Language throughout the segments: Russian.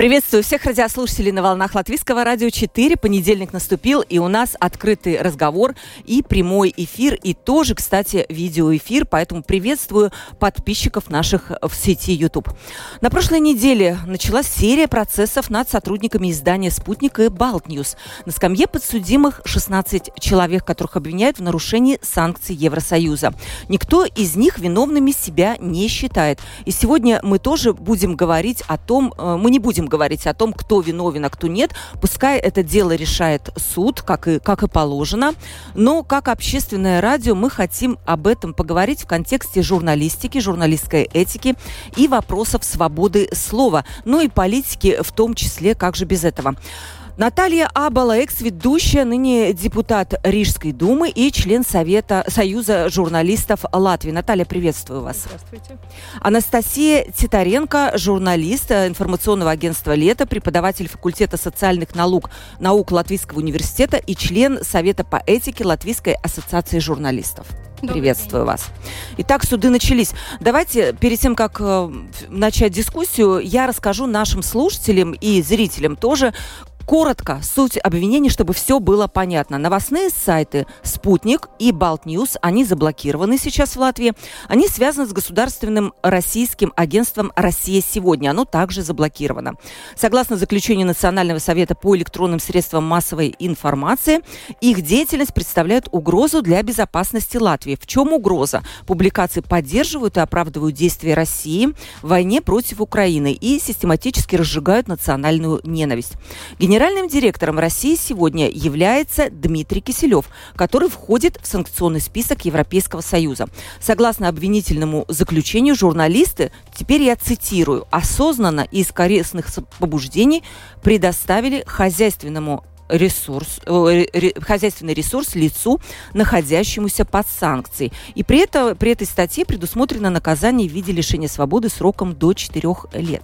Приветствую всех радиослушателей на волнах Латвийского радио 4. Понедельник наступил, и у нас открытый разговор и прямой эфир, и тоже, кстати, видеоэфир, поэтому приветствую подписчиков наших в сети YouTube. На прошлой неделе началась серия процессов над сотрудниками издания «Спутник» и «Балтньюз». На скамье подсудимых 16 человек, которых обвиняют в нарушении санкций Евросоюза. Никто из них виновными себя не считает. И сегодня мы тоже будем говорить о том, э, мы не будем говорить о том, кто виновен, а кто нет. Пускай это дело решает суд, как и, как и положено. Но как общественное радио мы хотим об этом поговорить в контексте журналистики, журналистской этики и вопросов свободы слова. Ну и политики в том числе, как же без этого. Наталья Абала, экс-ведущая, ныне депутат Рижской думы и член Совета Союза журналистов Латвии. Наталья, приветствую вас. Здравствуйте. Анастасия Титаренко, журналист информационного агентства «Лето», преподаватель факультета социальных наук, наук Латвийского университета и член Совета по этике Латвийской ассоциации журналистов. Добрый Приветствую вас. Итак, суды начались. Давайте, перед тем, как э, начать дискуссию, я расскажу нашим слушателям и зрителям тоже, Коротко, суть обвинений, чтобы все было понятно. Новостные сайты «Спутник» и «Балтньюз», они заблокированы сейчас в Латвии. Они связаны с государственным российским агентством «Россия сегодня». Оно также заблокировано. Согласно заключению Национального совета по электронным средствам массовой информации, их деятельность представляет угрозу для безопасности Латвии. В чем угроза? Публикации поддерживают и оправдывают действия России в войне против Украины и систематически разжигают национальную ненависть. Генеральным директором России сегодня является Дмитрий Киселев, который входит в санкционный список Европейского Союза. Согласно обвинительному заключению, журналисты, теперь я цитирую, осознанно и из корыстных побуждений предоставили хозяйственному ресурс, э, хозяйственный ресурс лицу, находящемуся под санкцией. И при, это, при этой статье предусмотрено наказание в виде лишения свободы сроком до 4 лет.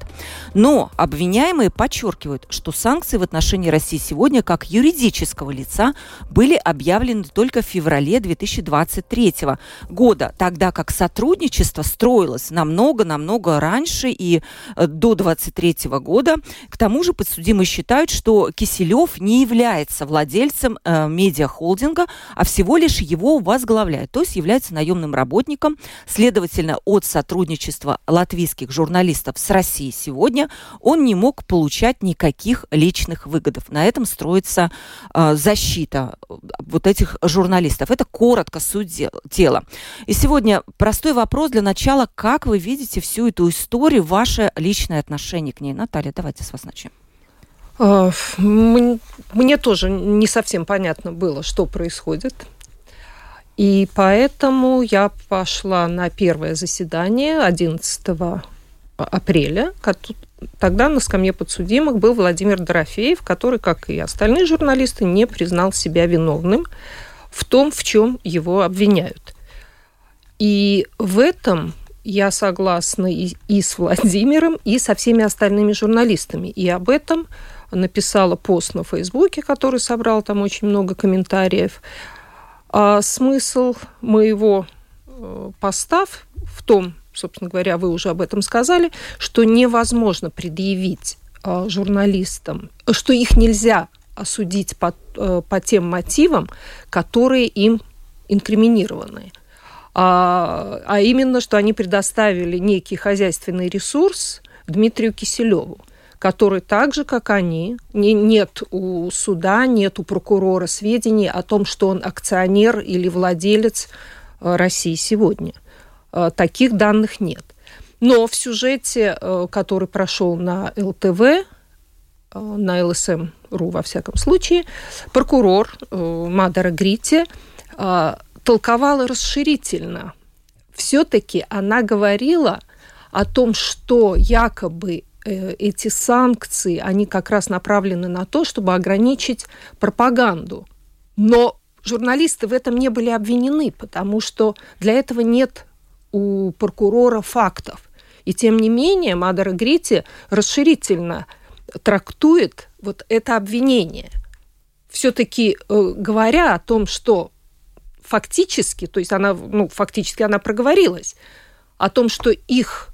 Но обвиняемые подчеркивают, что санкции в отношении России сегодня как юридического лица были объявлены только в феврале 2023 года, тогда как сотрудничество строилось намного-намного раньше и э, до 2023 года. К тому же подсудимые считают, что Киселев не является является владельцем э, медиахолдинга, а всего лишь его возглавляет, то есть является наемным работником. Следовательно, от сотрудничества латвийских журналистов с Россией сегодня он не мог получать никаких личных выгодов. На этом строится э, защита э, вот этих журналистов. Это коротко суть дела. И сегодня простой вопрос для начала. Как вы видите всю эту историю, ваше личное отношение к ней? Наталья, давайте с вас начнем. А, мне тоже не совсем понятно было, что происходит. И поэтому я пошла на первое заседание 11 апреля. Тогда на скамье подсудимых был Владимир Дорофеев, который, как и остальные журналисты, не признал себя виновным в том, в чем его обвиняют. И в этом я согласна и, и с Владимиром, и со всеми остальными журналистами. И об этом написала пост на Фейсбуке, который собрал там очень много комментариев. А смысл моего э, поста в том, собственно говоря, вы уже об этом сказали, что невозможно предъявить э, журналистам, что их нельзя осудить по, э, по тем мотивам, которые им инкриминированы. А, а именно, что они предоставили некий хозяйственный ресурс Дмитрию Киселеву который так же, как они, не, нет у суда, нет у прокурора сведений о том, что он акционер или владелец э, России сегодня. Э, таких данных нет. Но в сюжете, э, который прошел на ЛТВ, на ЛСМ.ру во всяком случае, прокурор Мадара Грити толковала расширительно. Все-таки она говорила о том, что якобы эти санкции, они как раз направлены на то, чтобы ограничить пропаганду Но журналисты в этом не были обвинены, потому что для этого нет у прокурора фактов. И тем не менее Мадара Грити расширительно трактует вот это обвинение. Все-таки э, говоря о том, что фактически, то есть она, ну, фактически она проговорилась, о том, что их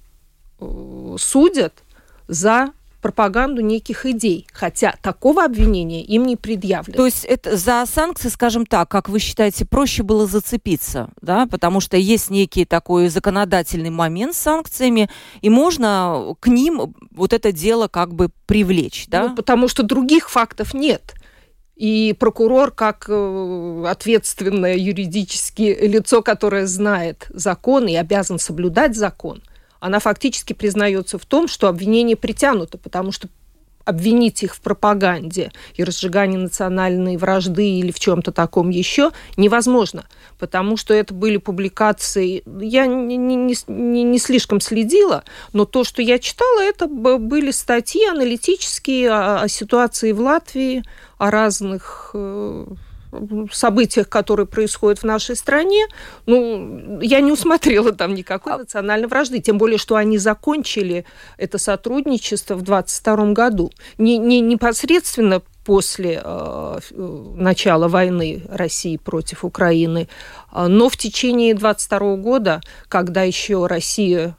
э, судят за пропаганду неких идей, хотя такого обвинения им не предъявлено. То есть это за санкции, скажем так, как вы считаете, проще было зацепиться, да, потому что есть некий такой законодательный момент с санкциями, и можно к ним вот это дело как бы привлечь, да? Ну, потому что других фактов нет. И прокурор, как э, ответственное юридически лицо, которое знает закон и обязан соблюдать закон – она фактически признается в том, что обвинение притянуто, потому что обвинить их в пропаганде и разжигании национальной вражды или в чем-то таком еще невозможно, потому что это были публикации, я не, не, не, не слишком следила, но то, что я читала, это были статьи аналитические о, о ситуации в Латвии, о разных э, событиях, которые происходят в нашей стране, ну, я не усмотрела там никакой национальной вражды, тем более, что они закончили это сотрудничество в 22 году. Не, не непосредственно после э, начала войны России против Украины, э, но в течение 22 года, когда еще Россия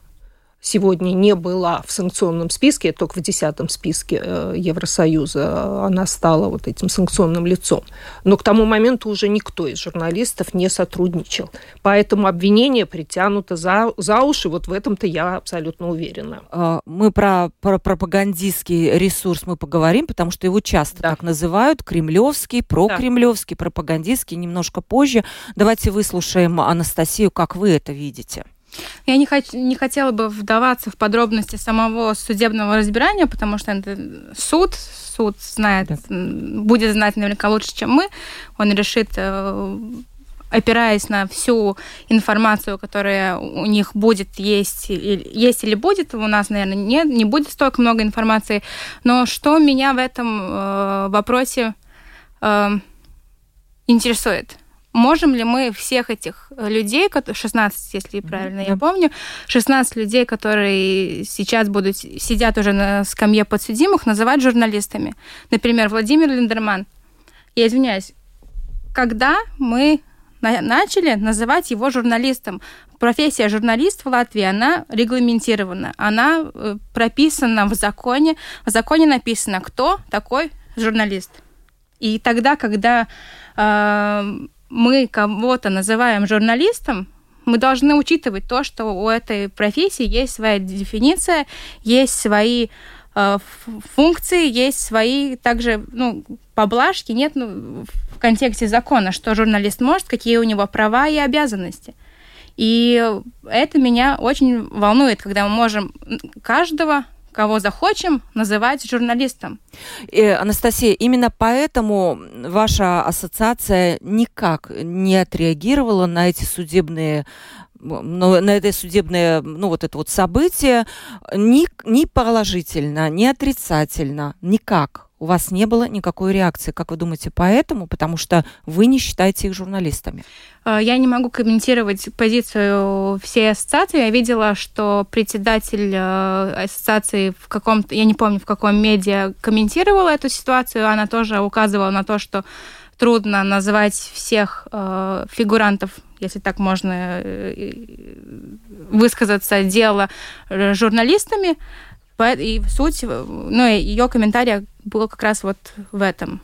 сегодня не была в санкционном списке, только в десятом списке э, Евросоюза она стала вот этим санкционным лицом. Но к тому моменту уже никто из журналистов не сотрудничал. Поэтому обвинение притянуто за, за уши. Вот в этом-то я абсолютно уверена. А, мы про, про пропагандистский ресурс мы поговорим, потому что его часто да. так называют. Кремлевский, прокремлевский, да. пропагандистский немножко позже. Давайте выслушаем Анастасию, как вы это видите. Я не, хот- не хотела бы вдаваться в подробности самого судебного разбирания, потому что это суд, суд знает, да. будет знать наверняка лучше, чем мы. Он решит э, опираясь на всю информацию, которая у них будет есть, есть или будет, у нас, наверное, нет, не будет столько много информации. Но что меня в этом э, вопросе э, интересует? Можем ли мы всех этих э, людей, 16, если правильно mm-hmm. я помню, 16 людей, которые сейчас будут сидят уже на скамье подсудимых, называть журналистами. Например, Владимир Линдерман. Я извиняюсь, когда мы начали называть его журналистом. Профессия журналист в Латвии, она регламентирована, она э, прописана в законе. В законе написано, кто такой журналист. И тогда, когда э, мы кого-то называем журналистом, мы должны учитывать то, что у этой профессии есть своя дефиниция, есть свои э, функции, есть свои также ну, поблажки, нет ну, в контексте закона, что журналист может, какие у него права и обязанности. И это меня очень волнует, когда мы можем каждого кого захочем, называть журналистом. И, э, Анастасия, именно поэтому ваша ассоциация никак не отреагировала на эти судебные ну, на это судебное, ну, вот это вот событие ни, ни положительно, ни отрицательно, никак. У вас не было никакой реакции. Как вы думаете, поэтому? Потому что вы не считаете их журналистами. Э, я не могу комментировать позицию всей ассоциации. Я видела, что председатель э, ассоциации в каком-то, я не помню, в каком медиа комментировала эту ситуацию. Она тоже указывала на то, что трудно называть всех э, фигурантов, если так можно э, высказаться, дела э, журналистами. И суть, ну, ее комментарий был как раз вот в этом.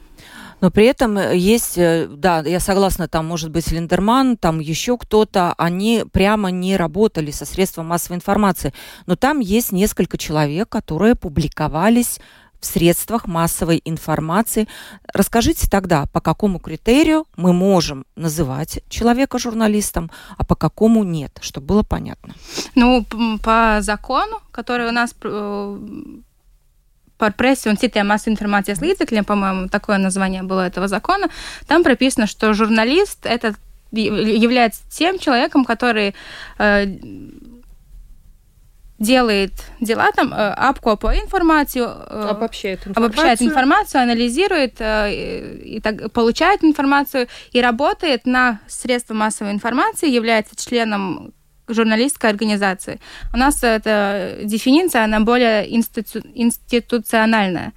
Но при этом есть, э, да, я согласна, там может быть Линдерман, там еще кто-то, они прямо не работали со средством массовой информации. Но там есть несколько человек, которые публиковались в средствах массовой информации. Расскажите тогда, по какому критерию мы можем называть человека журналистом, а по какому нет, чтобы было понятно. Ну, по закону, который у нас par прессе un citiem информации с līdzekļiem, по-моему, такое название было этого закона, там прописано, что журналист это является тем человеком, который э, делает дела, там, э, обкопывает информацию, э, обобщает информацию, обобщает информацию анализирует э, и так, получает информацию и работает на средства массовой информации, является членом журналистской организации. У нас эта дефиниция, она более институ институциональная.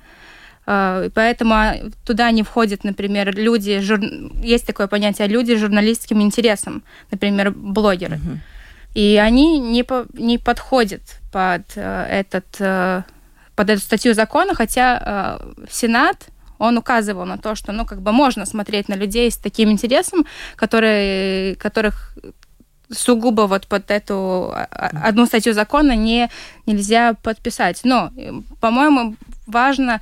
Поэтому туда не входят, например, люди, жур... есть такое понятие люди с журналистским интересом, например, блогеры. Uh-huh. И они не, по, не подходят под э, этот э, под эту статью закона, хотя э, Сенат он указывал на то, что ну как бы можно смотреть на людей с таким интересом, которые которых сугубо вот под эту а, а, одну статью закона не нельзя подписать. Но, по-моему, важно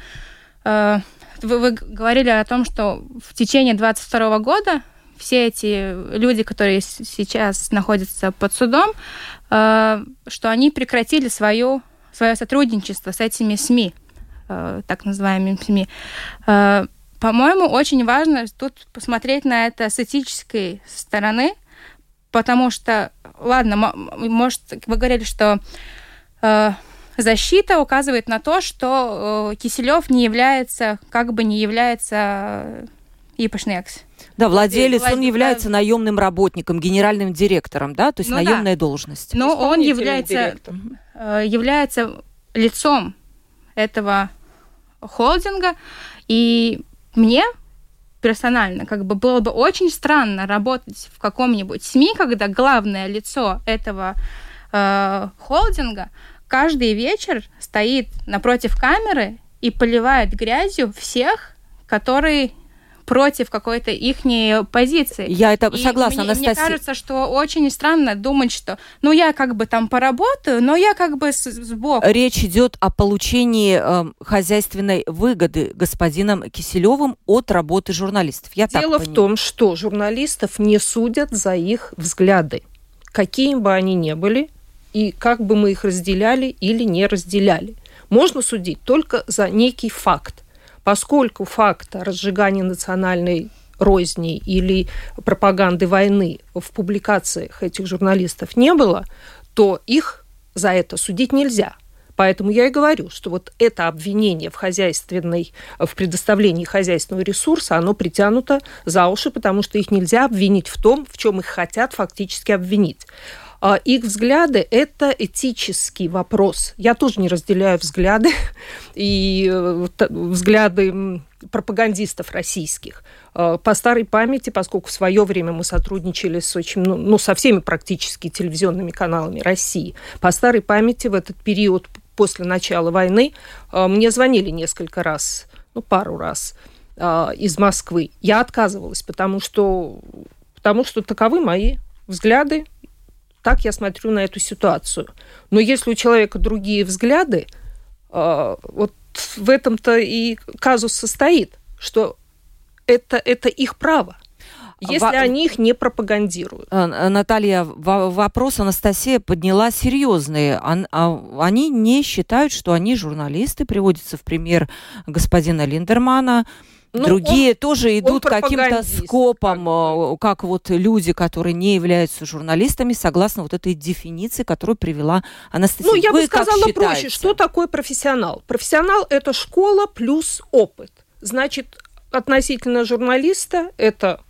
вы, вы говорили о том, что в течение 22 года все эти люди, которые сейчас находятся под судом, э, что они прекратили свое, свое сотрудничество с этими СМИ, э, так называемыми СМИ. Э, по-моему, очень важно тут посмотреть на это с этической стороны, потому что, ладно, может, вы говорили, что защита указывает на то, что Киселев не является, как бы не является Ипашнекс. Да, владелец, он является наемным работником, генеральным директором, да, то есть ну, наемная да. должность. Но он является, э, является лицом этого холдинга, и мне персонально как бы было бы очень странно работать в каком-нибудь СМИ, когда главное лицо этого э, холдинга каждый вечер стоит напротив камеры и поливает грязью всех, которые против какой-то их позиции. Я это и согласна, мне, Анастасия. Мне кажется, что очень странно думать, что ну я как бы там поработаю, но я как бы сбоку. Речь идет о получении э, хозяйственной выгоды господином Киселевым от работы журналистов. Я Дело в том, что журналистов не судят за их взгляды, какими бы они ни были, и как бы мы их разделяли или не разделяли. Можно судить только за некий факт поскольку факта разжигания национальной розни или пропаганды войны в публикациях этих журналистов не было, то их за это судить нельзя. Поэтому я и говорю, что вот это обвинение в хозяйственной, в предоставлении хозяйственного ресурса, оно притянуто за уши, потому что их нельзя обвинить в том, в чем их хотят фактически обвинить. А их взгляды – это этический вопрос. Я тоже не разделяю взгляды и э, взгляды пропагандистов российских. А, по старой памяти, поскольку в свое время мы сотрудничали с очень, ну, ну, со всеми практически телевизионными каналами России, по старой памяти в этот период после начала войны а, мне звонили несколько раз, ну, пару раз из Москвы. Я отказывалась, потому что, потому что таковы мои взгляды, так я смотрю на эту ситуацию. Но если у человека другие взгляды, а, вот в этом-то и казус состоит, что это, это их право если Во... они их не пропагандируют. Э, Наталья, вопрос Анастасия подняла серьезные. А, они не считают, что они журналисты. Приводится в пример господина Линдермана. Ну, Другие он, тоже идут каким-то скопом, как, как вот люди, которые не являются журналистами, согласно вот этой дефиниции, которую привела Анастасия. Ну, я Вы бы сказала проще, что такое профессионал? Профессионал – это школа плюс опыт. Значит, относительно журналиста это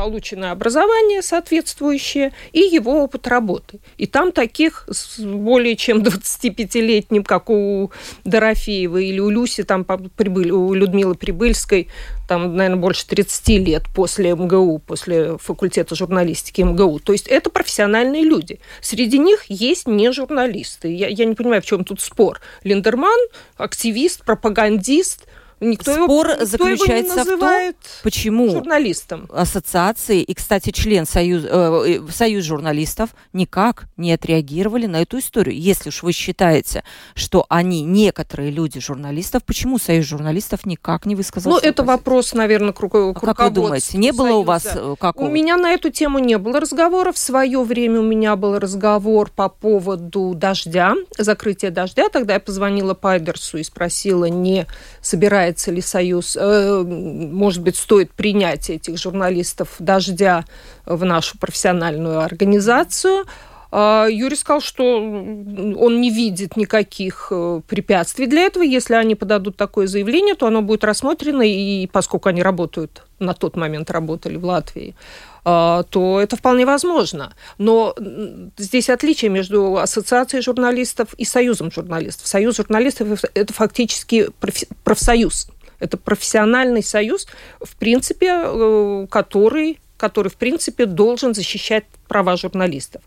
полученное образование соответствующее и его опыт работы. И там таких с более чем 25-летним, как у Дорофеевой или у Люси, там прибыль, у Людмилы Прибыльской, там, наверное, больше 30 лет после МГУ, после факультета журналистики МГУ. То есть это профессиональные люди. Среди них есть не журналисты. Я, я не понимаю, в чем тут спор. Линдерман – активист, пропагандист – Никто Спор его, заключается никто его в том, почему журналистом. ассоциации и, кстати, член союз, э, э, союз журналистов никак не отреагировали на эту историю. Если уж вы считаете, что они некоторые люди журналистов, почему союз журналистов никак не высказал? Ну, это вопрос, наверное, к, а к Как вы думаете, не было союза. у вас э, как У меня на эту тему не было разговора. В свое время у меня был разговор по поводу дождя, закрытия дождя. Тогда я позвонила Пайдерсу и спросила, не собирается является ли Союз, э, может быть, стоит принять этих журналистов «Дождя» в нашу профессиональную организацию. А, Юрий сказал, что он не видит никаких э, препятствий для этого. Если они подадут такое заявление, то оно будет рассмотрено, и поскольку они работают, на тот момент работали в Латвии, то это вполне возможно. Но здесь отличие между ассоциацией журналистов и союзом журналистов. Союз журналистов – это фактически профсоюз. Это профессиональный союз, в принципе, э, который, который в принципе, должен защищать права журналистов.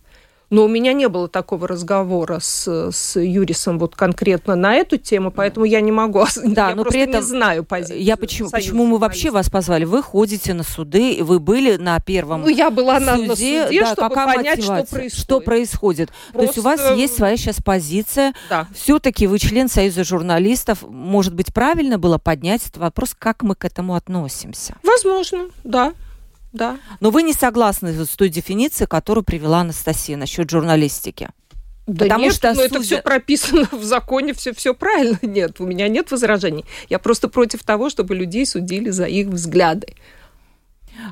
Но у меня не было такого разговора с, с Юрисом вот конкретно на эту тему, поэтому я не могу, да, я но при этом не знаю позицию. Я почему, почему мы вообще вас позвали? Вы ходите на суды, вы были на первом Ну, я была на, суде, на суде, да, чтобы какая понять, мотивация? что происходит. Что происходит? Просто... То есть у вас есть своя сейчас позиция. Да. Все-таки вы член Союза журналистов. Может быть, правильно было поднять этот вопрос, как мы к этому относимся? Возможно, да да. Но вы не согласны с той дефиницией, которую привела Анастасия насчет журналистики? Да Потому нет, что но судя... это все прописано в законе, все, все правильно. Нет, у меня нет возражений. Я просто против того, чтобы людей судили за их взгляды.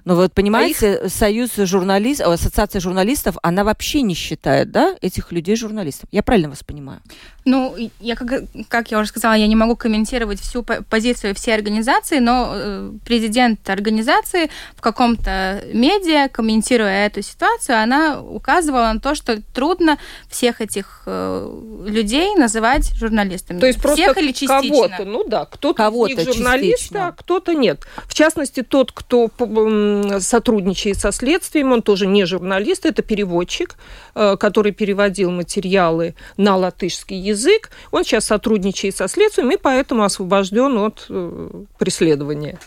Но вот понимаете, а их... Союз журналистов, Ассоциация журналистов, она вообще не считает, да, этих людей журналистов. Я правильно вас понимаю? Ну, я, как, как я уже сказала, я не могу комментировать всю позицию всей организации, но э, президент организации в каком-то медиа, комментируя эту ситуацию, она указывала на то, что трудно всех этих э, людей называть журналистами. То есть всех просто или частично? кого-то, ну да, кто-то кого из них журналист, а кто-то нет. В частности, тот, кто сотрудничает со следствием, он тоже не журналист, это переводчик, э, который переводил материалы на латышский язык язык, он сейчас сотрудничает со следствием и поэтому освобожден от э, преследования.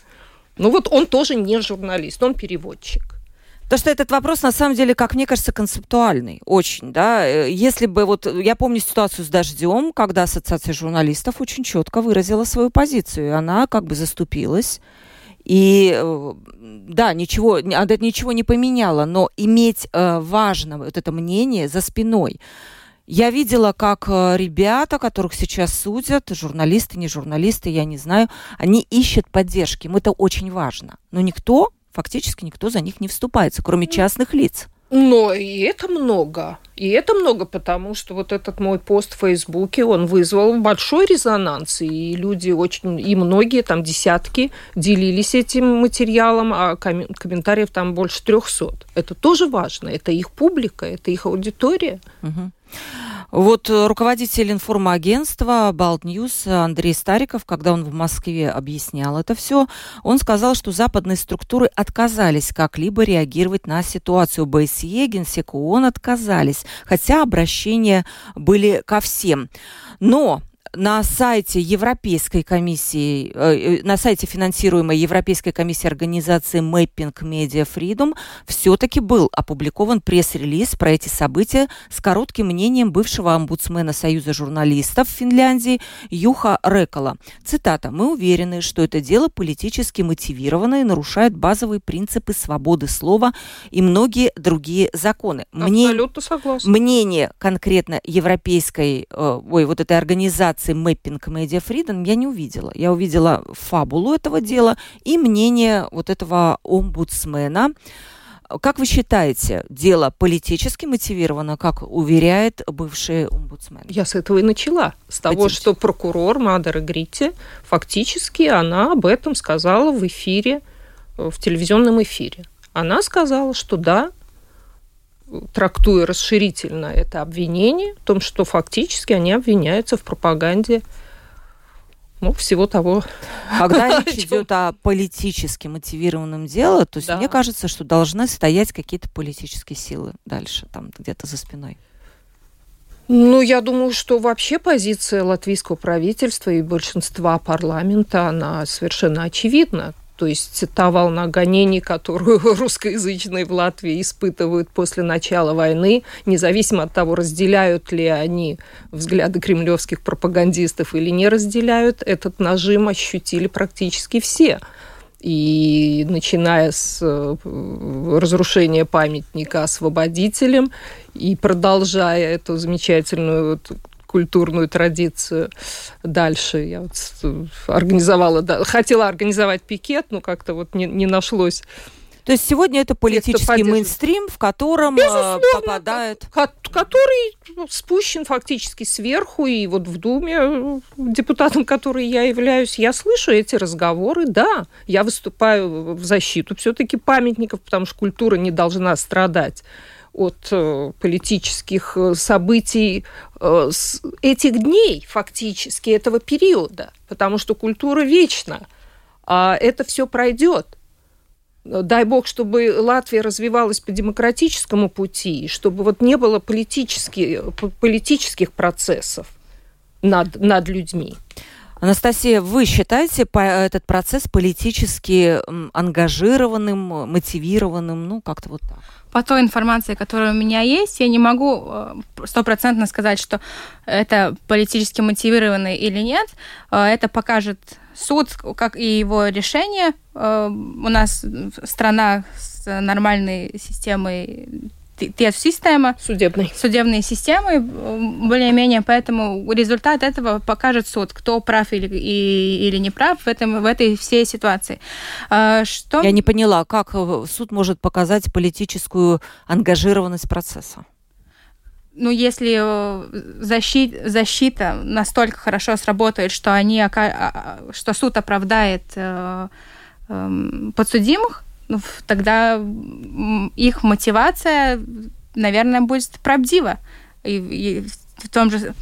Ну вот он тоже не журналист, он переводчик. То, что этот вопрос, на самом деле, как мне кажется, концептуальный очень, да. Э, если бы вот, я помню ситуацию с «Дождем», когда Ассоциация журналистов очень четко выразила свою позицию, она как бы заступилась. И э, да, ничего, ничего не поменяло, но иметь э, важно вот это мнение за спиной. Я видела, как э, ребята, которых сейчас судят, журналисты, не журналисты, я не знаю, они ищут поддержки. Им это очень важно. Но никто, фактически никто за них не вступается, кроме частных лиц. Но и это много. И это много, потому что вот этот мой пост в Фейсбуке, он вызвал большой резонанс, и люди очень, и многие, там десятки, делились этим материалом, а комментариев там больше трехсот. Это тоже важно, это их публика, это их аудитория. Угу. Вот э, руководитель информагентства Baltnews Андрей Стариков, когда он в Москве объяснял это все, он сказал, что западные структуры отказались как-либо реагировать на ситуацию. БСЕ, Генсек ООН отказались, хотя обращения были ко всем. Но на сайте Европейской комиссии, э, э, на сайте финансируемой Европейской комиссии организации Mapping Media Freedom все-таки был опубликован пресс-релиз про эти события с коротким мнением бывшего омбудсмена Союза журналистов Финляндии Юха Рекола. Цитата. «Мы уверены, что это дело политически мотивировано и нарушает базовые принципы свободы слова и многие другие законы». Абсолютно согласна. Мнение конкретно европейской, э, ой, вот этой организации организации Mapping Media Freedom я не увидела. Я увидела фабулу этого дела и мнение вот этого омбудсмена. Как вы считаете, дело политически мотивировано, как уверяет бывший омбудсмен? Я с этого и начала. С того, Хотите? что прокурор Мадара Грити фактически она об этом сказала в эфире, в телевизионном эфире. Она сказала, что да, трактуя расширительно это обвинение, в том, что фактически они обвиняются в пропаганде ну, всего того. Когда речь идет о политически мотивированном деле, то есть да. мне кажется, что должны стоять какие-то политические силы дальше, там где-то за спиной. Ну, я думаю, что вообще позиция латвийского правительства и большинства парламента, она совершенно очевидна. То есть та волна гонений, которую русскоязычные в Латвии испытывают после начала войны, независимо от того, разделяют ли они взгляды кремлевских пропагандистов или не разделяют, этот нажим ощутили практически все. И начиная с э, разрушения памятника освободителям и продолжая эту замечательную культурную традицию дальше. Я вот организовала, да, хотела организовать пикет, но как-то вот не, не нашлось То есть сегодня это политический мейнстрим, в котором Безусловно, попадает... Который спущен фактически сверху, и вот в Думе, депутатом, который я являюсь, я слышу эти разговоры, да, я выступаю в защиту все-таки памятников, потому что культура не должна страдать от э, политических э, событий э, этих дней, фактически, этого периода, потому что культура вечна, а это все пройдет. Дай бог, чтобы Латвия развивалась по демократическому пути, чтобы вот не было политических, политических процессов над, над людьми. Анастасия, вы считаете этот процесс политически ангажированным, мотивированным, ну как-то вот так? По той информации, которая у меня есть, я не могу э, стопроцентно сказать, что это политически мотивированный или нет. Э, это покажет суд, как и его решение. Э, у нас страна с нормальной системой система судебной судебной системы более-менее, поэтому результат этого покажет суд, кто прав или, и, или не прав в, этом, в этой всей ситуации. А, что... Я не поняла, как суд может показать политическую ангажированность процесса? ну, если защит, защита настолько хорошо сработает, что, они, а, а, что суд оправдает э, эм, подсудимых, тогда их мотивация, наверное, будет правдива. И, и в том же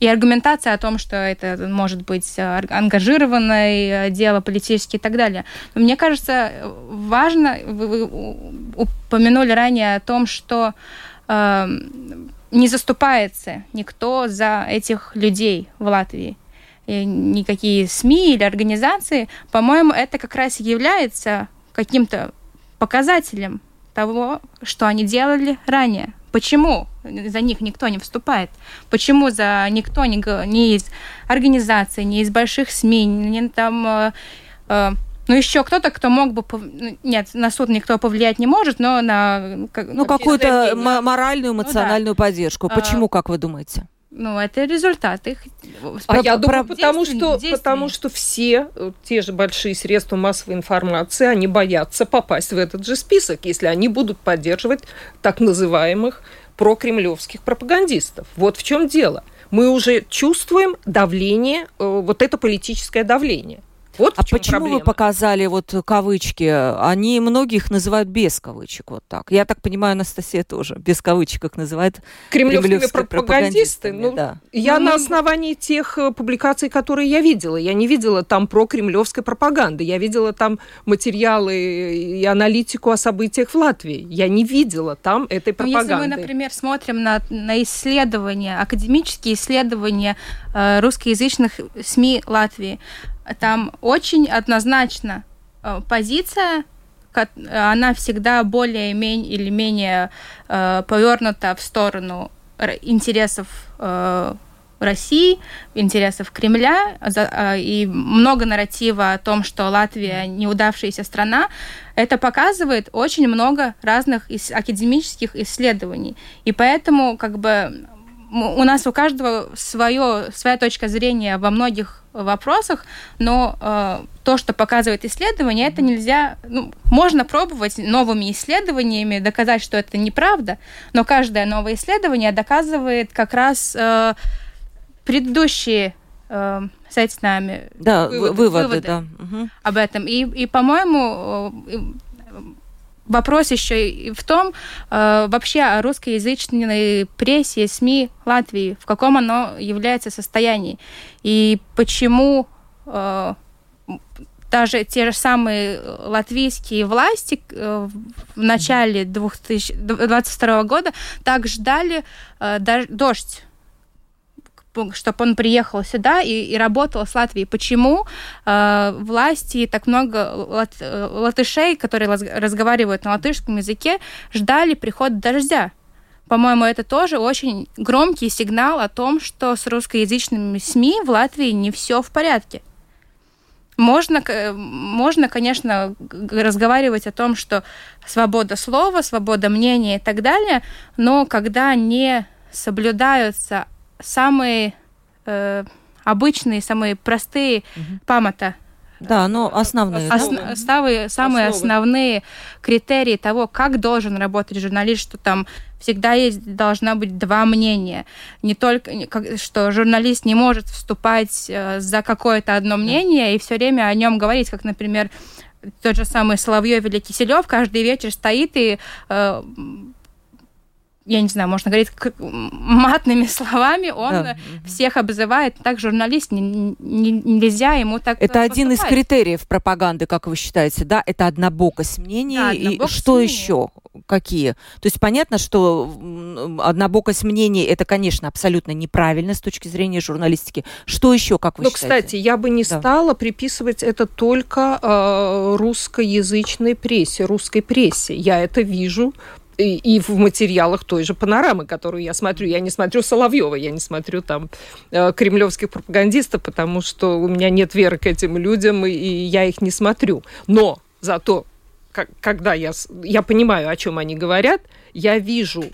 и аргументация о том, что это может быть ангажированное дело политическое и так далее. Но мне кажется, важно, вы, упомянули ранее о том, что э, не заступается никто за этих людей в Латвии. И никакие СМИ или организации, по-моему, это как раз является каким-то показателем того, что они делали ранее. Почему за них никто не вступает? Почему за никто не, не из организаций, не из больших СМИ, не там... Э, э, ну, еще кто-то, кто мог бы... Ну, нет, на суд никто повлиять не может, но на... Ну, какую-то моральную, эмоциональную ну, да. поддержку. А. Почему, как вы думаете? Ну, это результат их. А про, я думаю, про потому, что, потому что все э, те же большие средства массовой информации, они боятся попасть в этот же список, если они будут поддерживать так называемых прокремлевских пропагандистов. Вот в чем дело. Мы уже чувствуем давление, э, вот это политическое давление. Вот а почему проблема. вы показали вот кавычки? Они многих называют без кавычек вот так. Я так понимаю, Анастасия тоже без кавычек их называет кремлевскими пропагандисты. Ну, да. Я ну, на основании тех э, публикаций, которые я видела, я не видела там про кремлевской пропаганды, я видела там материалы и аналитику о событиях в Латвии. Я не видела там этой пропаганды. Ну, если мы, например, смотрим на, на исследования, академические исследования э, русскоязычных СМИ Латвии, там очень однозначно э, позиция, она всегда более или менее э, повернута в сторону интересов э, России, интересов Кремля. И много нарратива о том, что Латвия неудавшаяся страна, это показывает очень много разных академических исследований. И поэтому как бы у нас у каждого свое, своя точка зрения во многих вопросах, но э, то, что показывает исследование, это нельзя, ну, можно пробовать новыми исследованиями доказать, что это неправда, но каждое новое исследование доказывает как раз э, предыдущие э, с нами да, выводы, выводы, выводы да. об этом. И, и по-моему, э, вопрос еще и в том, э, вообще о русскоязычной прессе, СМИ Латвии, в каком оно является состоянии, и почему э, даже те же самые латвийские власти э, в начале 2022 года так ждали э, дождь чтобы он приехал сюда и, и работал с Латвией. Почему э, власти так много лат, э, латышей, которые разговаривают на латышском языке, ждали приход дождя? По-моему, это тоже очень громкий сигнал о том, что с русскоязычными СМИ в Латвии не все в порядке. Можно, можно, конечно, разговаривать о том, что свобода слова, свобода мнения и так далее, но когда не соблюдаются самые э, обычные, самые простые угу. памята Да, но основные. Основ, да? самые, самые основные критерии того, как должен работать журналист, что там всегда есть, должна быть два мнения. Не только, что журналист не может вступать э, за какое-то одно мнение и все время о нем говорить, как, например, тот же самый Соловьев или Киселев каждый вечер стоит и э, я не знаю, можно говорить матными словами, он да. всех обзывает. Так журналист не, не, нельзя ему так. Это поступать. один из критериев пропаганды, как вы считаете, да? Это однобокость мнений. Да, однобокость и что мнений. еще? Какие? То есть понятно, что однобокость мнений это, конечно, абсолютно неправильно с точки зрения журналистики. Что еще, как вы ну, считаете? кстати, я бы не да. стала приписывать это только э, русскоязычной прессе, русской прессе. Я это вижу и, в материалах той же панорамы, которую я смотрю. Я не смотрю Соловьева, я не смотрю там э, кремлевских пропагандистов, потому что у меня нет веры к этим людям, и я их не смотрю. Но зато, как, когда я, я понимаю, о чем они говорят, я вижу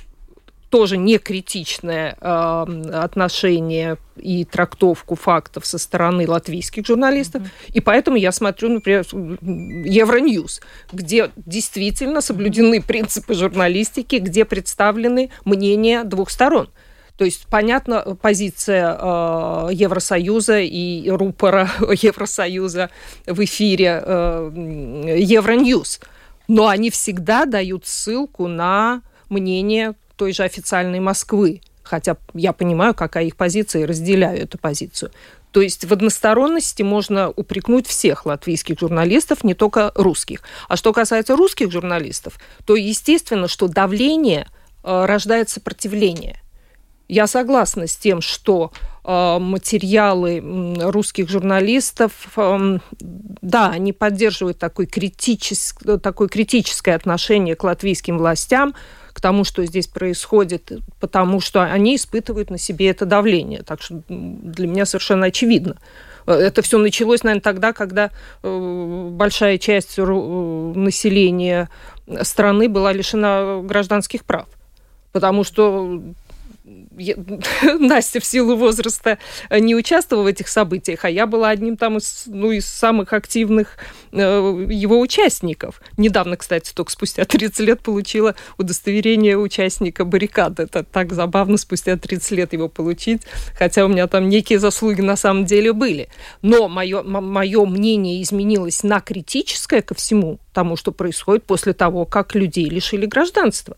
тоже не критичное э, отношение и трактовку фактов со стороны латвийских журналистов. Mm-hmm. И поэтому я смотрю, например, Евроньюз, где действительно соблюдены принципы журналистики, где представлены мнения двух сторон. То есть, понятна позиция э, Евросоюза и рупора Евросоюза в эфире э, Евроньюз. Но они всегда дают ссылку на мнение той же официальной Москвы, хотя я понимаю, какая их позиция, и разделяю эту позицию. То есть в односторонности можно упрекнуть всех латвийских журналистов, не только русских. А что касается русских журналистов, то естественно, что давление э, рождает сопротивление. Я согласна с тем, что материалы русских журналистов, э, да, они поддерживают такой критичес, такое критическое отношение к латвийским властям, к тому, что здесь происходит, потому что они испытывают на себе это давление. Так что для меня совершенно очевидно. Это все началось, наверное, тогда, когда э, большая часть населения страны была лишена гражданских прав. Потому что Настя в силу возраста не участвовала в этих событиях, а я была одним там из, ну, из самых активных э, его участников. Недавно, кстати, только спустя 30 лет получила удостоверение участника баррикады. Это так забавно спустя 30 лет его получить, хотя у меня там некие заслуги на самом деле были. Но мое, мое мнение изменилось на критическое ко всему тому, что происходит после того, как людей лишили гражданства.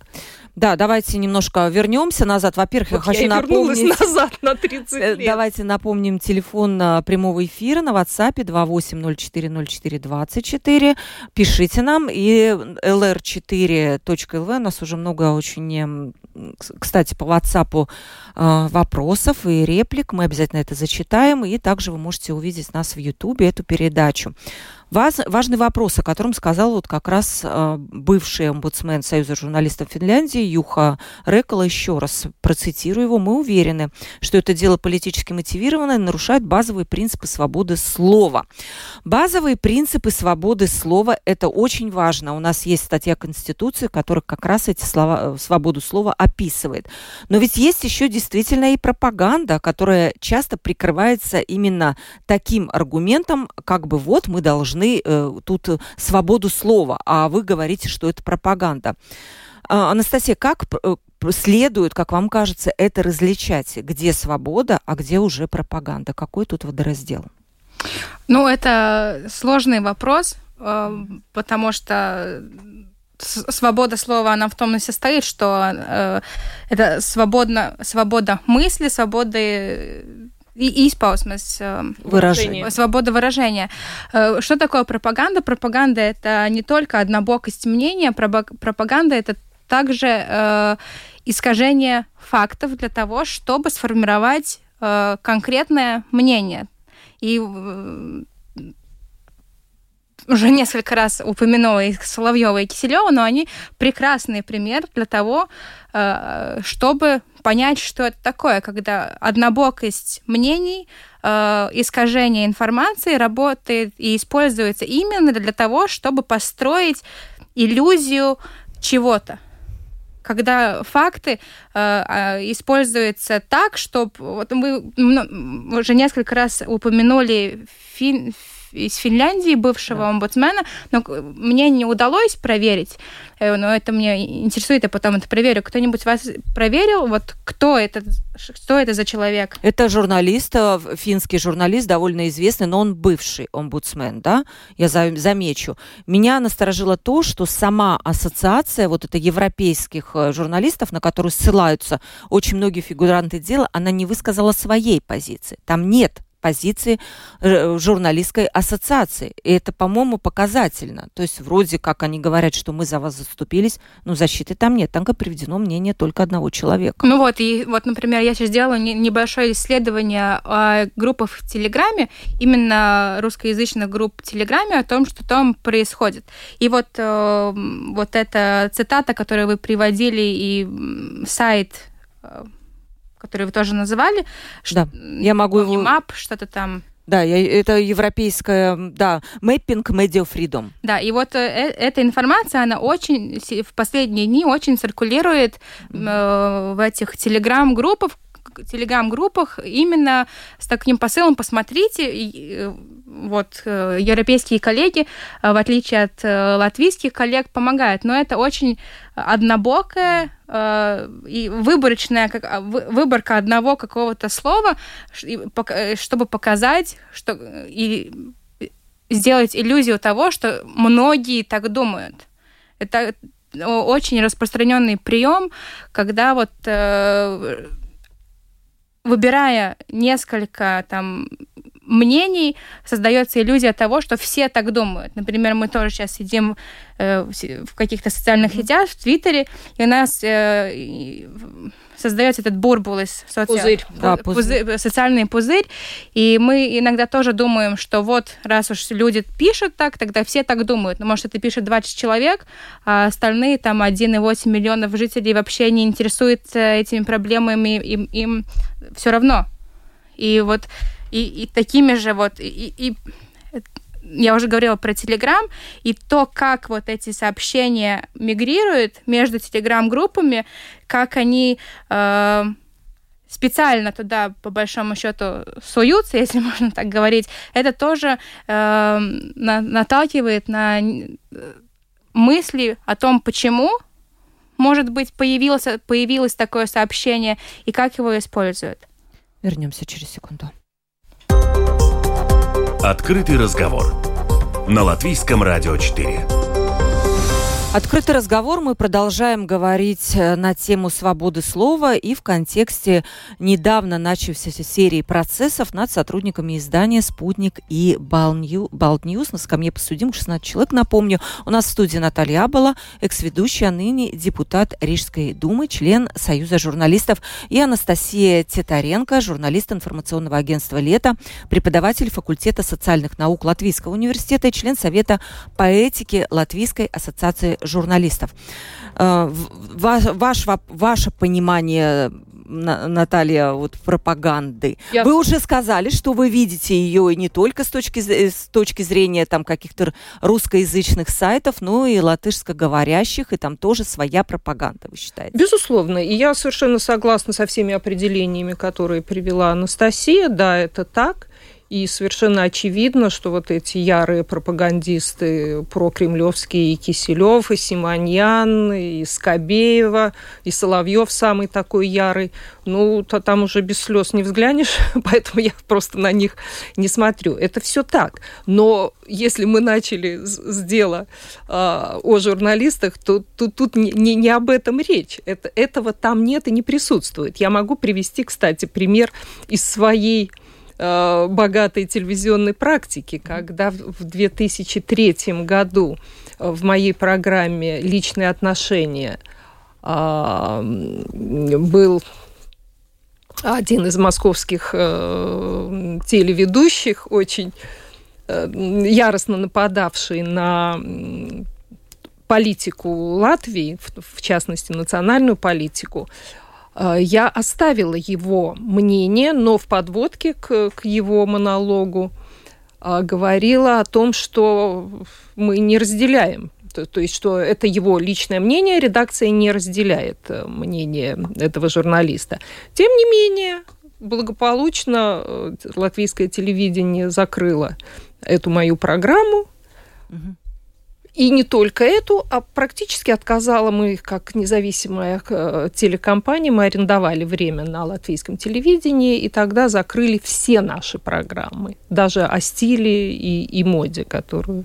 Да, давайте немножко вернемся назад. Во-первых, вот я хочу я напомнить... назад на 30 э, лет. Давайте напомним телефон э, прямого эфира на WhatsApp 28040424. Пишите нам. И lr4.lv. У нас уже много очень, кстати, по WhatsApp э, вопросов и реплик. Мы обязательно это зачитаем. И также вы можете увидеть нас в YouTube, эту передачу. Важный вопрос, о котором сказал вот как раз э, бывший омбудсмен Союза журналистов Финляндии Юха Рекола. Еще раз процитирую его. Мы уверены, что это дело политически мотивированное нарушает базовые принципы свободы слова. Базовые принципы свободы слова – это очень важно. У нас есть статья Конституции, которая как раз эти слова, э, свободу слова описывает. Но ведь есть еще действительно и пропаганда, которая часто прикрывается именно таким аргументом, как бы вот мы должны должны э, тут свободу слова, а вы говорите, что это пропаганда. А, Анастасия, как э, следует, как вам кажется, это различать? Где свобода, а где уже пропаганда? Какой тут водораздел? Ну, это сложный вопрос, э, потому что свобода слова, она в том и состоит, что э, это свободно, свобода мысли, свобода изpausmes э, выражение. свобода выражения. Э, что такое пропаганда? Пропаганда это не только однобокость мнения, пропаганда это также э, искажение фактов для того, чтобы сформировать э, конкретное мнение. И уже несколько раз упомянула и Соловьева, и Киселева, но они прекрасный пример для того, э, чтобы понять, что это такое, когда однобокость мнений, э, искажение информации работает и используется именно для того, чтобы построить иллюзию чего-то. Когда факты э, используются так, чтобы вот мы уже несколько раз упомянули фин, из Финляндии, бывшего да. омбудсмена, но мне не удалось проверить, э, но это мне интересует, я потом это проверю. Кто-нибудь вас проверил? Вот кто это, что это за человек? Это журналист, э, финский журналист, довольно известный, но он бывший омбудсмен, да, я замечу. Меня насторожило то, что сама ассоциация вот это европейских э, журналистов, на которую ссылаются очень многие фигуранты дела, она не высказала своей позиции. Там нет позиции э, журналистской ассоциации. И это, по-моему, показательно. То есть вроде как они говорят, что мы за вас заступились, но защиты там нет. Там приведено мнение только одного человека. Ну вот, и вот, например, я сейчас делала небольшое исследование о группах в Телеграме, именно русскоязычных групп в Телеграме, о том, что там происходит. И вот, э, вот эта цитата, которую вы приводили, и сайт э, который вы тоже называли. Да, я могу его... Map, что-то там. Да, это европейская, да, Mapping Media Freedom. Да, и вот э, э, эта информация, она очень в последние дни очень циркулирует э, в этих телеграм-группах, телеграм-группах именно с таким посылом «посмотрите, э, вот европейские коллеги, в отличие от латвийских коллег, помогают». Но это очень однобокая э, и выборочная как, а, выборка одного какого-то слова, э, чтобы показать, что и сделать иллюзию того, что многие так думают. Это очень распространенный прием, когда вот э, выбирая несколько там мнений создается иллюзия того, что все так думают. Например, мы тоже сейчас сидим э, в каких-то социальных сетях, в Твиттере, и у нас э, создается этот бурбул из соци... пузырь. Да, пузырь. Пузырь, социальный пузырь, и мы иногда тоже думаем, что вот раз уж люди пишут так, тогда все так думают. Но может это пишет 20 человек, а остальные там 1,8 миллионов жителей вообще не интересуются этими проблемами, им, им все равно. И вот и, и такими же вот, и, и я уже говорила про Телеграм, и то, как вот эти сообщения мигрируют между Телеграм-группами, как они э, специально туда, по большому счету, суются, если можно так говорить, это тоже э, на, наталкивает на мысли о том, почему, может быть, появилось, появилось такое сообщение и как его используют. Вернемся через секунду. Открытый разговор на Латвийском радио 4. Открытый разговор мы продолжаем говорить э, на тему свободы слова и в контексте недавно начавшейся серии процессов над сотрудниками издания «Спутник» и «Baltnews». На скамье подсудимых 16 человек, напомню. У нас в студии Наталья Абала, экс-ведущая, ныне депутат Рижской думы, член Союза журналистов, и Анастасия Титаренко, журналист информационного агентства «Лето», преподаватель факультета социальных наук Латвийского университета и член Совета по этике Латвийской ассоциации журналистов. Э, ваш, ваш, ваше понимание Наталья, вот пропаганды. Я... Вы уже сказали, что вы видите ее не только с точки, с точки зрения там каких-то русскоязычных сайтов, но и латышскоговорящих, и там тоже своя пропаганда, вы считаете? Безусловно. И я совершенно согласна со всеми определениями, которые привела Анастасия. Да, это так. И совершенно очевидно, что вот эти ярые пропагандисты прокремлевские и Киселев, и Симоньян, и Скобеева, и Соловьев самый такой ярый, ну, то там уже без слез не взглянешь, поэтому я просто на них не смотрю. Это все так. Но если мы начали с дела э, о журналистах, то, то тут не, не, не об этом речь. Это, этого там нет и не присутствует. Я могу привести, кстати, пример из своей Э, богатой телевизионной практики, когда в 2003 году в моей программе «Личные отношения» а, был один из московских э, телеведущих, очень э, яростно нападавший на политику Латвии, в частности, национальную политику, Э, я оставила его мнение, но в подводке к, к его монологу э, говорила о том, что мы не разделяем то, то есть, что это его личное мнение, редакция не разделяет э, мнение этого журналиста. Тем не менее, благополучно латвийское телевидение закрыло эту мою программу. Угу. И не только эту, а практически отказала мы, как независимая э, телекомпания, мы арендовали время на латвийском телевидении, и тогда закрыли все наши программы, даже о стиле и, и моде, которую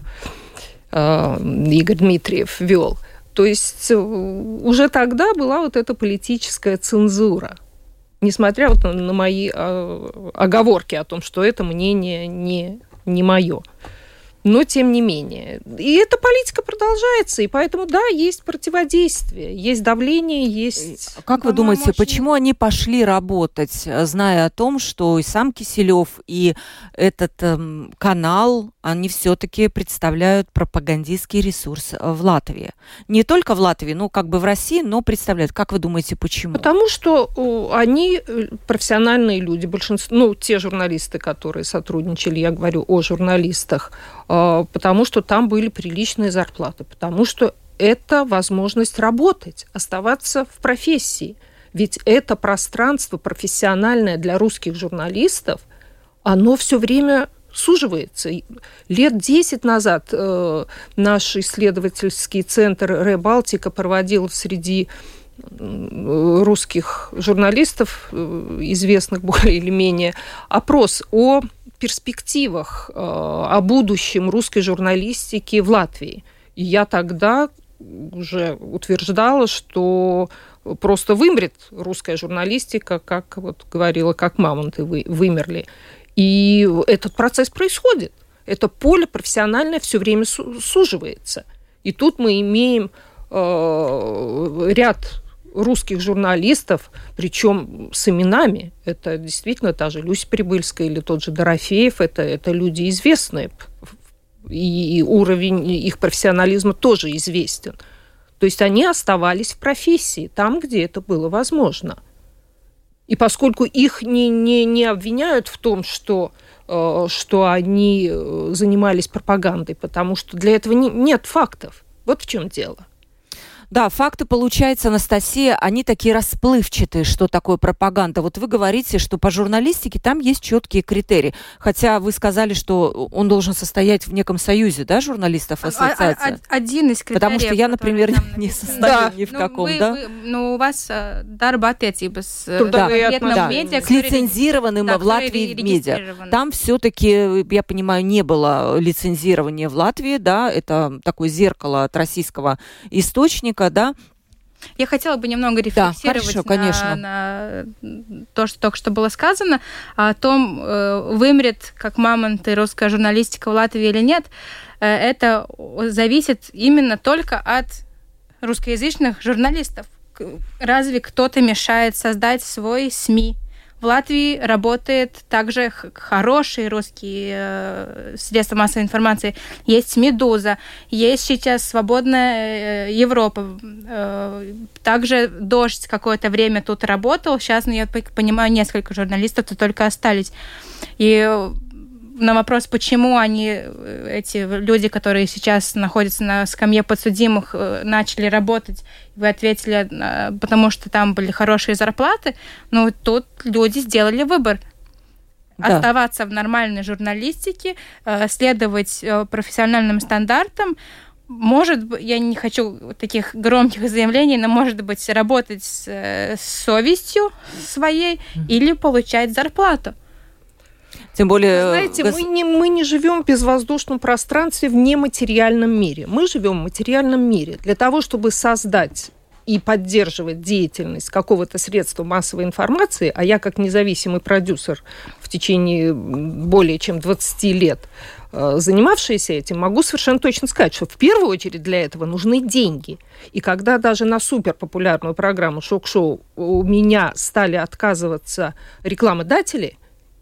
э, Игорь Дмитриев вел. То есть э, уже тогда была вот эта политическая цензура. Несмотря вот на, на мои э, оговорки о том, что это мнение не, не мое но тем не менее. И эта политика продолжается, и поэтому, да, есть противодействие, есть давление, есть... Как вы думаете, очень... почему они пошли работать, зная о том, что и сам Киселев, и этот эм, канал, они все-таки представляют пропагандистский ресурс в Латвии? Не только в Латвии, ну, как бы в России, но представляют. Как вы думаете, почему? Потому что они э, профессиональные люди, большинство, ну, те журналисты, которые сотрудничали, я говорю о журналистах, потому что там были приличные зарплаты, потому что это возможность работать, оставаться в профессии. Ведь это пространство профессиональное для русских журналистов, оно все время суживается. Лет 10 назад э, наш исследовательский центр «Ребалтика» проводил среди русских журналистов, э, известных более или менее, опрос о перспективах, э, о будущем русской журналистики в Латвии. И я тогда уже утверждала, что просто вымрет русская журналистика, как вот говорила, как мамонты вы, вымерли. И этот процесс происходит. Это поле профессиональное все время суживается. И тут мы имеем э, ряд русских журналистов, причем с именами. Это действительно та же Люся Прибыльская или тот же Дорофеев. Это, это люди известные. И уровень их профессионализма тоже известен. То есть они оставались в профессии там, где это было возможно. И поскольку их не, не, не обвиняют в том, что, э, что они э, занимались пропагандой, потому что для этого не, нет фактов. Вот в чем дело. Да, факты, получается, Анастасия, они такие расплывчатые, что такое пропаганда. Вот вы говорите, что по журналистике там есть четкие критерии. Хотя вы сказали, что он должен состоять в неком союзе, да, журналистов, ассоциации? А, а, один из критериев. Потому что я, например, не состою да. ни в ну, каком, вы, да? Вы, ну, у вас э, дарба э, да, да, медиа, с лицензированным да, в Латвии медиа. Там все-таки, я понимаю, не было лицензирования в Латвии, да, это такое зеркало от российского источника, ребенка, да, я хотела бы немного рефлексировать да, хорошо, на, конечно. на то, что только что было сказано, о том, э, вымрет как мамонты русская журналистика в Латвии или нет. Э, это зависит именно только от русскоязычных журналистов. Разве кто-то мешает создать свой СМИ? В Латвии работает также хорошие русские э, средства массовой информации. Есть «Медуза», есть сейчас «Свободная э, Европа». Э, также «Дождь» какое-то время тут работал. Сейчас, ну, я понимаю, несколько журналистов тут только остались. И на вопрос, почему они, э, эти люди, которые сейчас находятся на скамье подсудимых, э, начали работать, вы ответили, э, потому что там были хорошие зарплаты. Ну, тут люди сделали выбор. Да. Оставаться в нормальной журналистике, следовать профессиональным стандартам, может быть, я не хочу таких громких заявлений, но может быть работать с, с совестью своей mm-hmm. или получать зарплату. Тем более... Знаете, гос... мы, не, мы не живем в безвоздушном пространстве в нематериальном мире. Мы живем в материальном мире. Для того, чтобы создать и поддерживать деятельность какого-то средства массовой информации, а я как независимый продюсер в течение более чем 20 лет э, занимавшаяся этим, могу совершенно точно сказать, что в первую очередь для этого нужны деньги. И когда даже на суперпопулярную программу «Шок-шоу» у меня стали отказываться рекламодатели,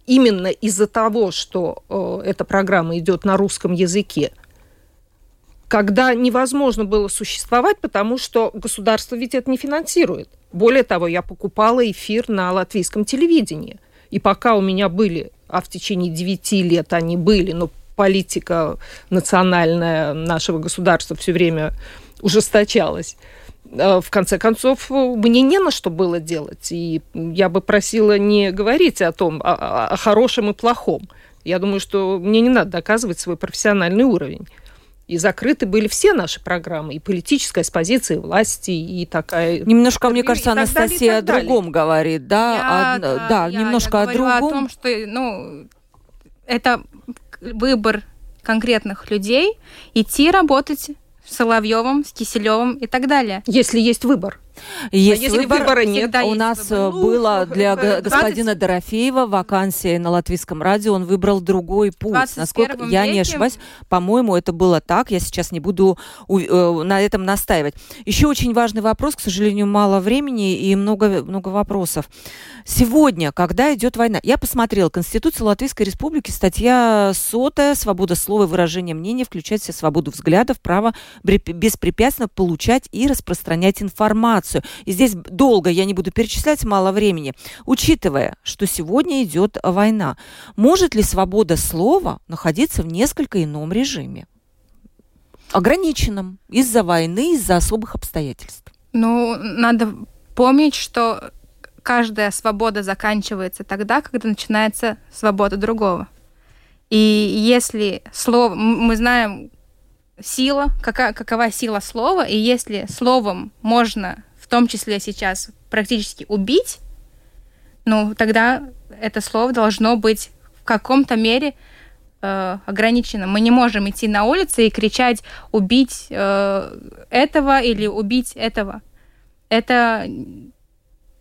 именно из-за того, что э, эта программа идет на русском языке, когда невозможно было существовать, потому что государство ведь это не финансирует. Более того, я покупала эфир на латвийском телевидении. И пока у меня были, а в течение 9 лет они были, но политика национальная нашего государства все время ужесточалась, в конце концов, мне не на что было делать. И я бы просила не говорить о том, о, о хорошем и плохом. Я думаю, что мне не надо доказывать свой профессиональный уровень. И закрыты были все наши программы, и политическая с позиции власти, и такая... Немножко, мне кажется, Анастасия о другом говорит, да? Я, о, да, да, я, немножко я о другом. о том, что, ну, это выбор конкретных людей идти работать Соловьевым, с Киселевым и так далее. Если есть выбор. Есть а если выбор, выбора нет, у нас выбор. Ну, было для 20... господина Дорофеева вакансия на латвийском радио, он выбрал другой путь. Насколько я не ошибаюсь, по-моему, это было так. Я сейчас не буду э, на этом настаивать. Еще очень важный вопрос, к сожалению, мало времени и много, много вопросов. Сегодня, когда идет война, я посмотрела Конституцию Латвийской Республики, статья сотая, свобода слова и выражения мнения, включает в себя свободу взглядов, право беспрепятственно получать и распространять информацию информацию. И здесь долго я не буду перечислять, мало времени. Учитывая, что сегодня идет война, может ли свобода слова находиться в несколько ином режиме? Ограниченном из-за войны, из-за особых обстоятельств. Ну, надо помнить, что каждая свобода заканчивается тогда, когда начинается свобода другого. И если слово, мы знаем сила, какая, какова сила слова, и если словом можно том числе сейчас практически убить, ну, тогда это слово должно быть в каком-то мере э, ограничено. Мы не можем идти на улице и кричать убить э, этого или убить этого. Это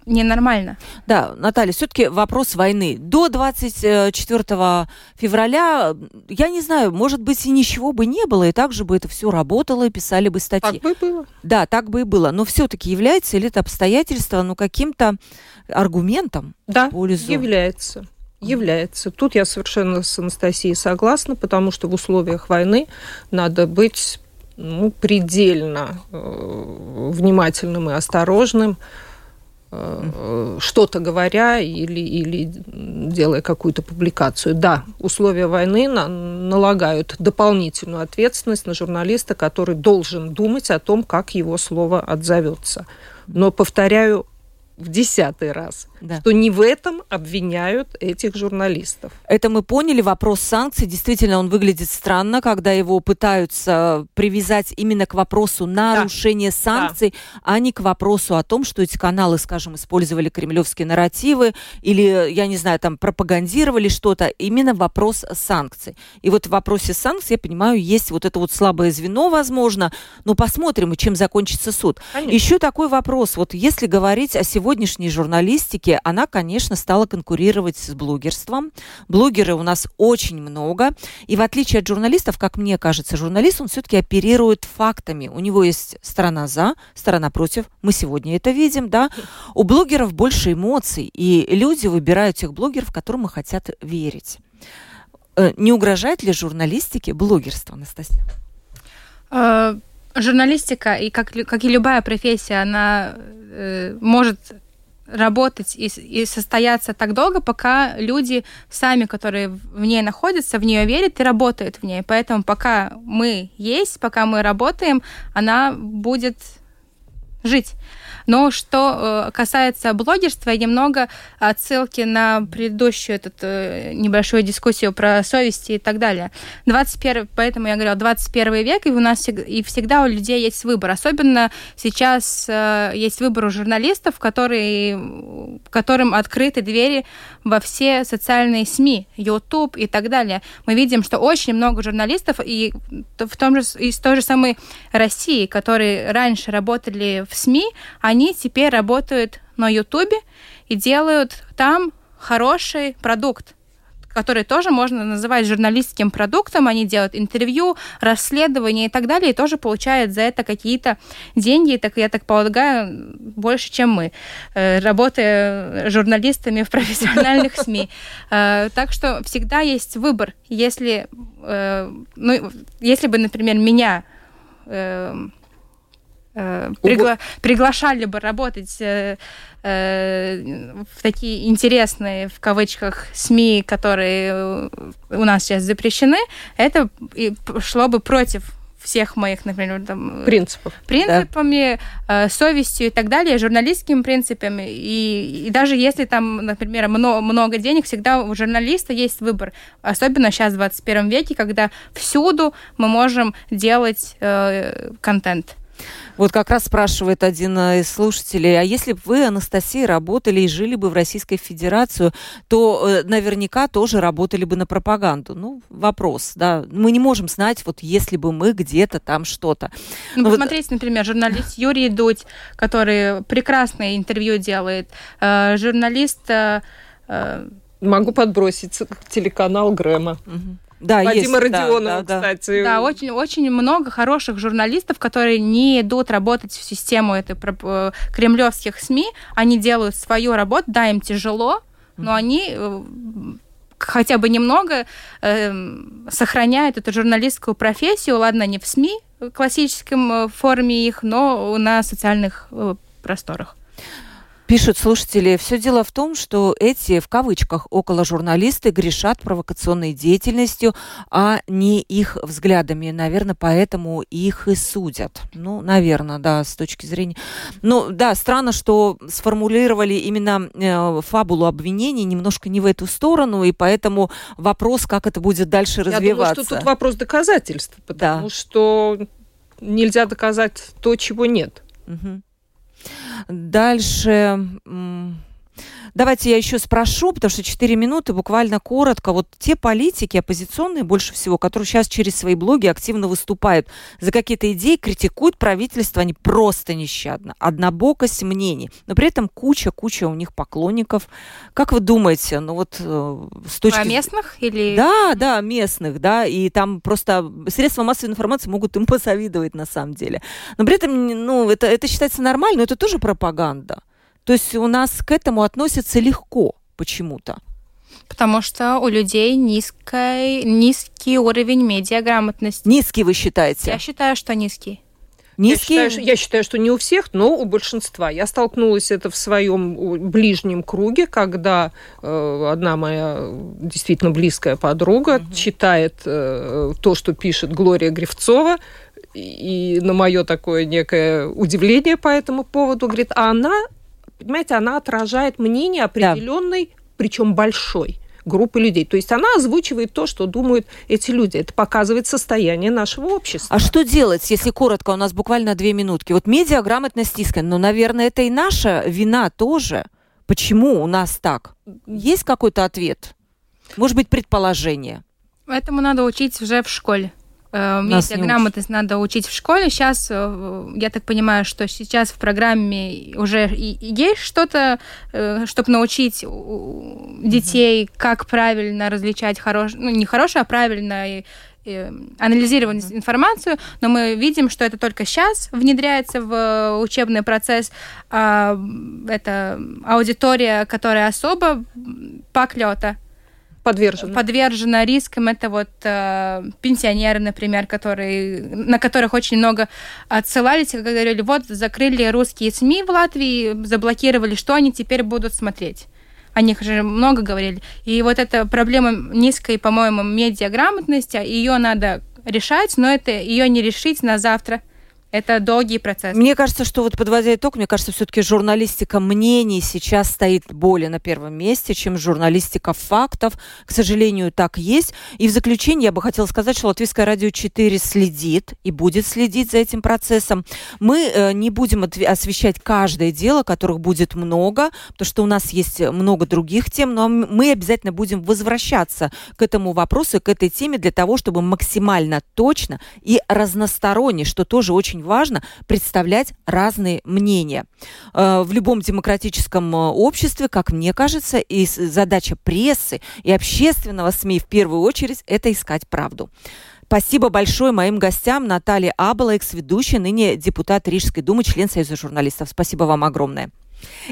ненормально. Да, Наталья, все-таки вопрос войны. До 24 февраля, я не знаю, может быть, и ничего бы не было, и так же бы это все работало, и писали бы статьи. Так бы и было. Да, так бы и было. Но все-таки является ли это обстоятельство, ну, каким-то аргументом да, в пользу? является. Является. Тут я совершенно с Анастасией согласна, потому что в условиях войны надо быть ну, предельно э, внимательным и осторожным что-то говоря или, или делая какую-то публикацию. Да, условия войны на, налагают дополнительную ответственность на журналиста, который должен думать о том, как его слово отзовется. Но, повторяю, в десятый раз, да. что не в этом обвиняют этих журналистов. Это мы поняли. Вопрос санкций. Действительно, он выглядит странно, когда его пытаются привязать именно к вопросу нарушения да. санкций, да. а не к вопросу о том, что эти каналы, скажем, использовали кремлевские нарративы или, я не знаю, там пропагандировали что-то. Именно вопрос санкций. И вот в вопросе санкций, я понимаю, есть вот это вот слабое звено, возможно. Но посмотрим, чем закончится суд. Конечно. Еще такой вопрос. Вот если говорить о сегодня сегодняшней журналистике, она, конечно, стала конкурировать с блогерством. Блогеры у нас очень много. И в отличие от журналистов, как мне кажется, журналист, он все-таки оперирует фактами. У него есть сторона за, сторона против. Мы сегодня это видим, да. У блогеров больше эмоций, и люди выбирают тех блогеров, которым мы хотят верить. Э, не угрожает ли журналистике блогерство, Анастасия? Э, журналистика, и как, как и любая профессия, она э, может работать и, и состояться так долго, пока люди сами, которые в ней находятся, в нее верят и работают в ней. Поэтому пока мы есть, пока мы работаем, она будет жить. Но что э, касается блогерства, немного отсылки на предыдущую эту э, небольшую дискуссию про совести и так далее. 21, поэтому я говорила, 21 век, и у нас и всегда у людей есть выбор. Особенно сейчас э, есть выбор у журналистов, которые, которым открыты двери во все социальные СМИ, YouTube и так далее. Мы видим, что очень много журналистов и в том же, из той же самой России, которые раньше работали в СМИ, они они теперь работают на Ютубе и делают там хороший продукт который тоже можно называть журналистским продуктом. Они делают интервью, расследования и так далее, и тоже получают за это какие-то деньги, так я так полагаю, больше, чем мы, э, работая журналистами в профессиональных СМИ. Э, так что всегда есть выбор. Если, э, ну, если бы, например, меня э, пригла приглашали бы работать э, э, в такие интересные, в кавычках, СМИ, которые у нас сейчас запрещены, это шло бы против всех моих, например, там, принципов, принципами, да. совестью и так далее, журналистскими принципами. И, и даже если там, например, много, много денег, всегда у журналиста есть выбор. Особенно сейчас, в 21 веке, когда всюду мы можем делать э, контент. Вот как раз спрашивает один э, из слушателей, а если бы вы, Анастасия, работали и жили бы в Российской Федерации, то э, наверняка тоже работали бы на пропаганду. Ну, вопрос, да. Мы не можем знать, вот если бы мы где-то там что-то. Ну, ну посмотрите, вот... например, журналист Юрий Дудь, который прекрасное интервью делает, э, журналист... Э, э... Могу подбросить телеканал Грэма. Угу. Да, Вадима есть, Родионова, да, да, кстати. Да, очень, очень много хороших журналистов, которые не идут работать в систему этой э, кремлевских СМИ. Они делают свою работу, да, им тяжело, но они э, хотя бы немного э, сохраняют эту журналистскую профессию, ладно, не в СМИ, в классическом э, форме их, но на социальных просторах. Пишут слушатели, все дело в том, что эти, в кавычках, около журналисты грешат провокационной деятельностью, а не их взглядами. Наверное, поэтому их и судят. Ну, наверное, да, с точки зрения... Ну, да, странно, что сформулировали именно э, фабулу обвинений немножко не в эту сторону, и поэтому вопрос, как это будет дальше развиваться. Я думаю, что тут вопрос доказательств, потому да. что нельзя доказать то, чего нет. Угу. Дальше Давайте я еще спрошу, потому что 4 минуты, буквально коротко. Вот те политики оппозиционные больше всего, которые сейчас через свои блоги активно выступают за какие-то идеи, критикуют правительство, они просто нещадно. Однобокость мнений. Но при этом куча-куча у них поклонников. Как вы думаете, ну вот э, с точки... А местных или... Да, да, местных, да. И там просто средства массовой информации могут им посовидовать на самом деле. Но при этом, ну, это, это считается нормально, но это тоже пропаганда. То есть у нас к этому относятся легко почему-то. Потому что у людей низкий, низкий уровень медиаграмотности. Низкий вы считаете? Я считаю, что низкий. Низкий? Я считаю, я считаю, что не у всех, но у большинства. Я столкнулась это в своем ближнем круге, когда э, одна моя действительно близкая подруга угу. читает э, то, что пишет Глория Гревцова, и на мое такое некое удивление по этому поводу говорит, а она понимаете, она отражает мнение определенной, да. причем большой группы людей. То есть она озвучивает то, что думают эти люди. Это показывает состояние нашего общества. А что делать, если коротко, у нас буквально две минутки? Вот медиаграмотность искана, но, наверное, это и наша вина тоже. Почему у нас так? Есть какой-то ответ? Может быть, предположение? Этому надо учить уже в школе. Э, медиаграмотность надо учить в школе. Сейчас, э, я так понимаю, что сейчас в программе уже есть что-то, э, чтобы научить детей, mm-hmm. как правильно различать хорошее, ну, не хорошее, а правильно анализировать mm-hmm. информацию, но мы видим, что это только сейчас внедряется в учебный процесс. А, это аудитория, которая особо поклета подвержена. подвержена рискам. Это вот э, пенсионеры, например, которые, на которых очень много отсылались, когда говорили, вот закрыли русские СМИ в Латвии, заблокировали, что они теперь будут смотреть? О них же много говорили. И вот эта проблема низкой, по-моему, медиаграмотности, ее надо решать, но это ее не решить на завтра. Это долгий процесс. Мне кажется, что вот подводя итог, мне кажется, все-таки журналистика мнений сейчас стоит более на первом месте, чем журналистика фактов. К сожалению, так есть. И в заключение я бы хотела сказать, что Латвийское радио 4 следит и будет следить за этим процессом. Мы э, не будем освещать каждое дело, которых будет много, потому что у нас есть много других тем, но мы обязательно будем возвращаться к этому вопросу, к этой теме для того, чтобы максимально точно и разносторонне, что тоже очень очень важно представлять разные мнения. Э, в любом демократическом э, обществе, как мне кажется, и задача прессы и общественного СМИ в первую очередь – это искать правду. Спасибо большое моим гостям Наталье Абала, экс-ведущая, ныне депутат Рижской думы, член Союза журналистов. Спасибо вам огромное.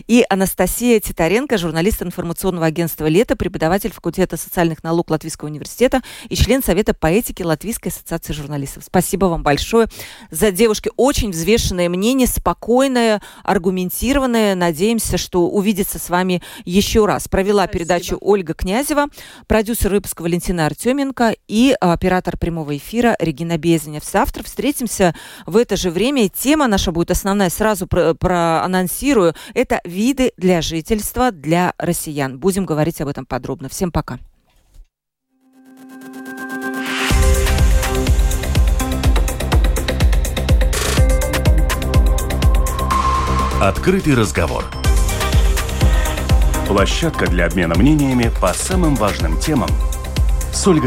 И Анастасия Титаренко, журналист информационного агентства «Лето», преподаватель факультета социальных наук Латвийского университета и член Совета по этике Латвийской ассоциации журналистов. Спасибо вам большое за девушки. Очень взвешенное мнение, спокойное, аргументированное. Надеемся, что увидеться с вами еще раз. Провела Спасибо. передачу Ольга Князева, продюсер выпуска Валентина Артеменко и оператор прямого эфира Регина Безенев. Завтра встретимся в это же время. Тема наша будет основная. Сразу про проанонсирую. Это виды для жительства для россиян. Будем говорить об этом подробно. Всем пока. Открытый разговор. Площадка для обмена мнениями по самым важным темам с Ольгой